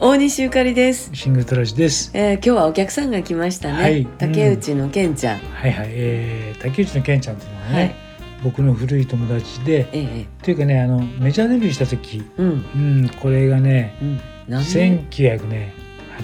大西ゆかりです、シングルトラジです。えー、今日はお客さんが来ましたね、はい。竹内のけんちゃん、はいはい、えー、竹内の健ちゃんっていうのはね、はい。僕の古い友達で、ええというかね、あのメジャーデビューした時、うん。うん、これがね、うん。何年？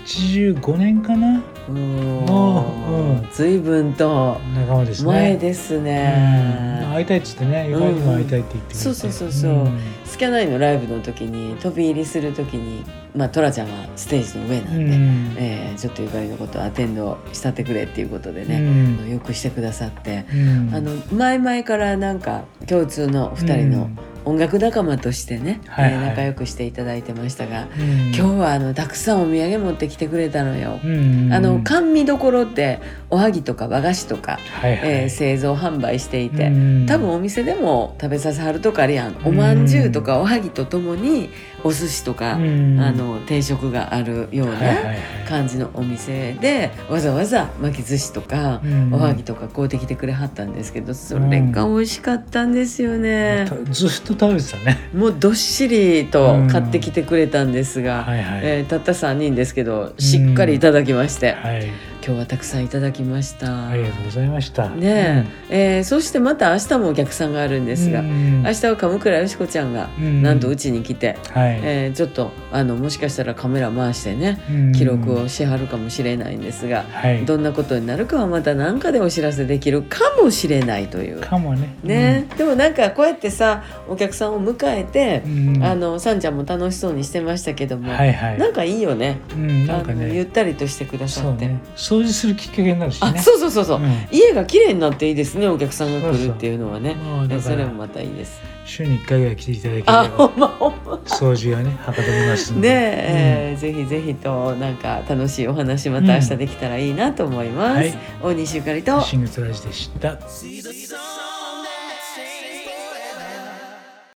1985年かな、おうん。ー随分と仲間ですね。前ですうん。ね、会いたいっつってね、ゆかりにも会いたいって言ってくれて、そうそうそうそう。ん。スキャナインのライブの時に飛び入りする時にまあトラちゃんはステージの上なんで、うん。えーちょっとゆかりのことをアテンドしたってくれっていうことでうね、ん。あのよくしてくださって、うん。あの前々からなんか共通のお二人の音楽仲間としてね、はいはい。えー仲良くしていただいてましたが、うん。今日はあのたくさんお土産持ってきてくれたのよ。うんあの甘味どころっておはぎとか和菓子とか、はいはい。えー製造販売していて、うん多分お店でも食べさせはるとかあるやん。おまんじゅうとかおはぎとともにお寿司とか、うんあの定食があるようない感じのお店でわざわざ巻き寿司とか、うんおはぎとか買うてきてくれはったんですけどそれが美味しかったんですよね。ずっと食べてたね。もうどっしりと買ってきてくれたんですが、はいはい。えーたった3人ですけどしっかりいただきまして、はい、今日はたくさんいただきました。ありがとうございました。ねえ。えーそしてまた明日もお客さんがあるんですが、うん。明日は鎌倉よしこちゃんが、うん。なんとうちに来て、はい、えーちょっとあのもしかしたらカメラ回してねうん。記録をしはるかもしれないんですが、はい、どんなことになるかはまた何かでお知らせできるかもしれないという。かもね。ね、でもなんかこうやってさお客さんを迎えてう、ん、あのさんちゃんも楽しそうにしてましたけども、はいはい。なんかいいよね。うん、なんかね、ゆったりとしてくださって。そうね、掃除するきっかけになるしね。あそうそうそうそう、うん。家が綺麗になっていいですねお客さんが来るっていうのはね。それもまたいいです。週に一回ぐらい来ていただけれあほばんまほんま。掃除がねはかどります。ねえ、えーぜひぜひとなんか楽しいお話また明日できたらいいなと思います、はい。大西ゆかりうんと。シングルトラジでした。